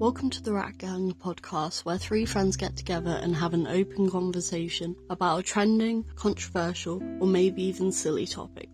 Welcome to the Rat Gang podcast, where three friends get together and have an open conversation about a trending, controversial, or maybe even silly topic.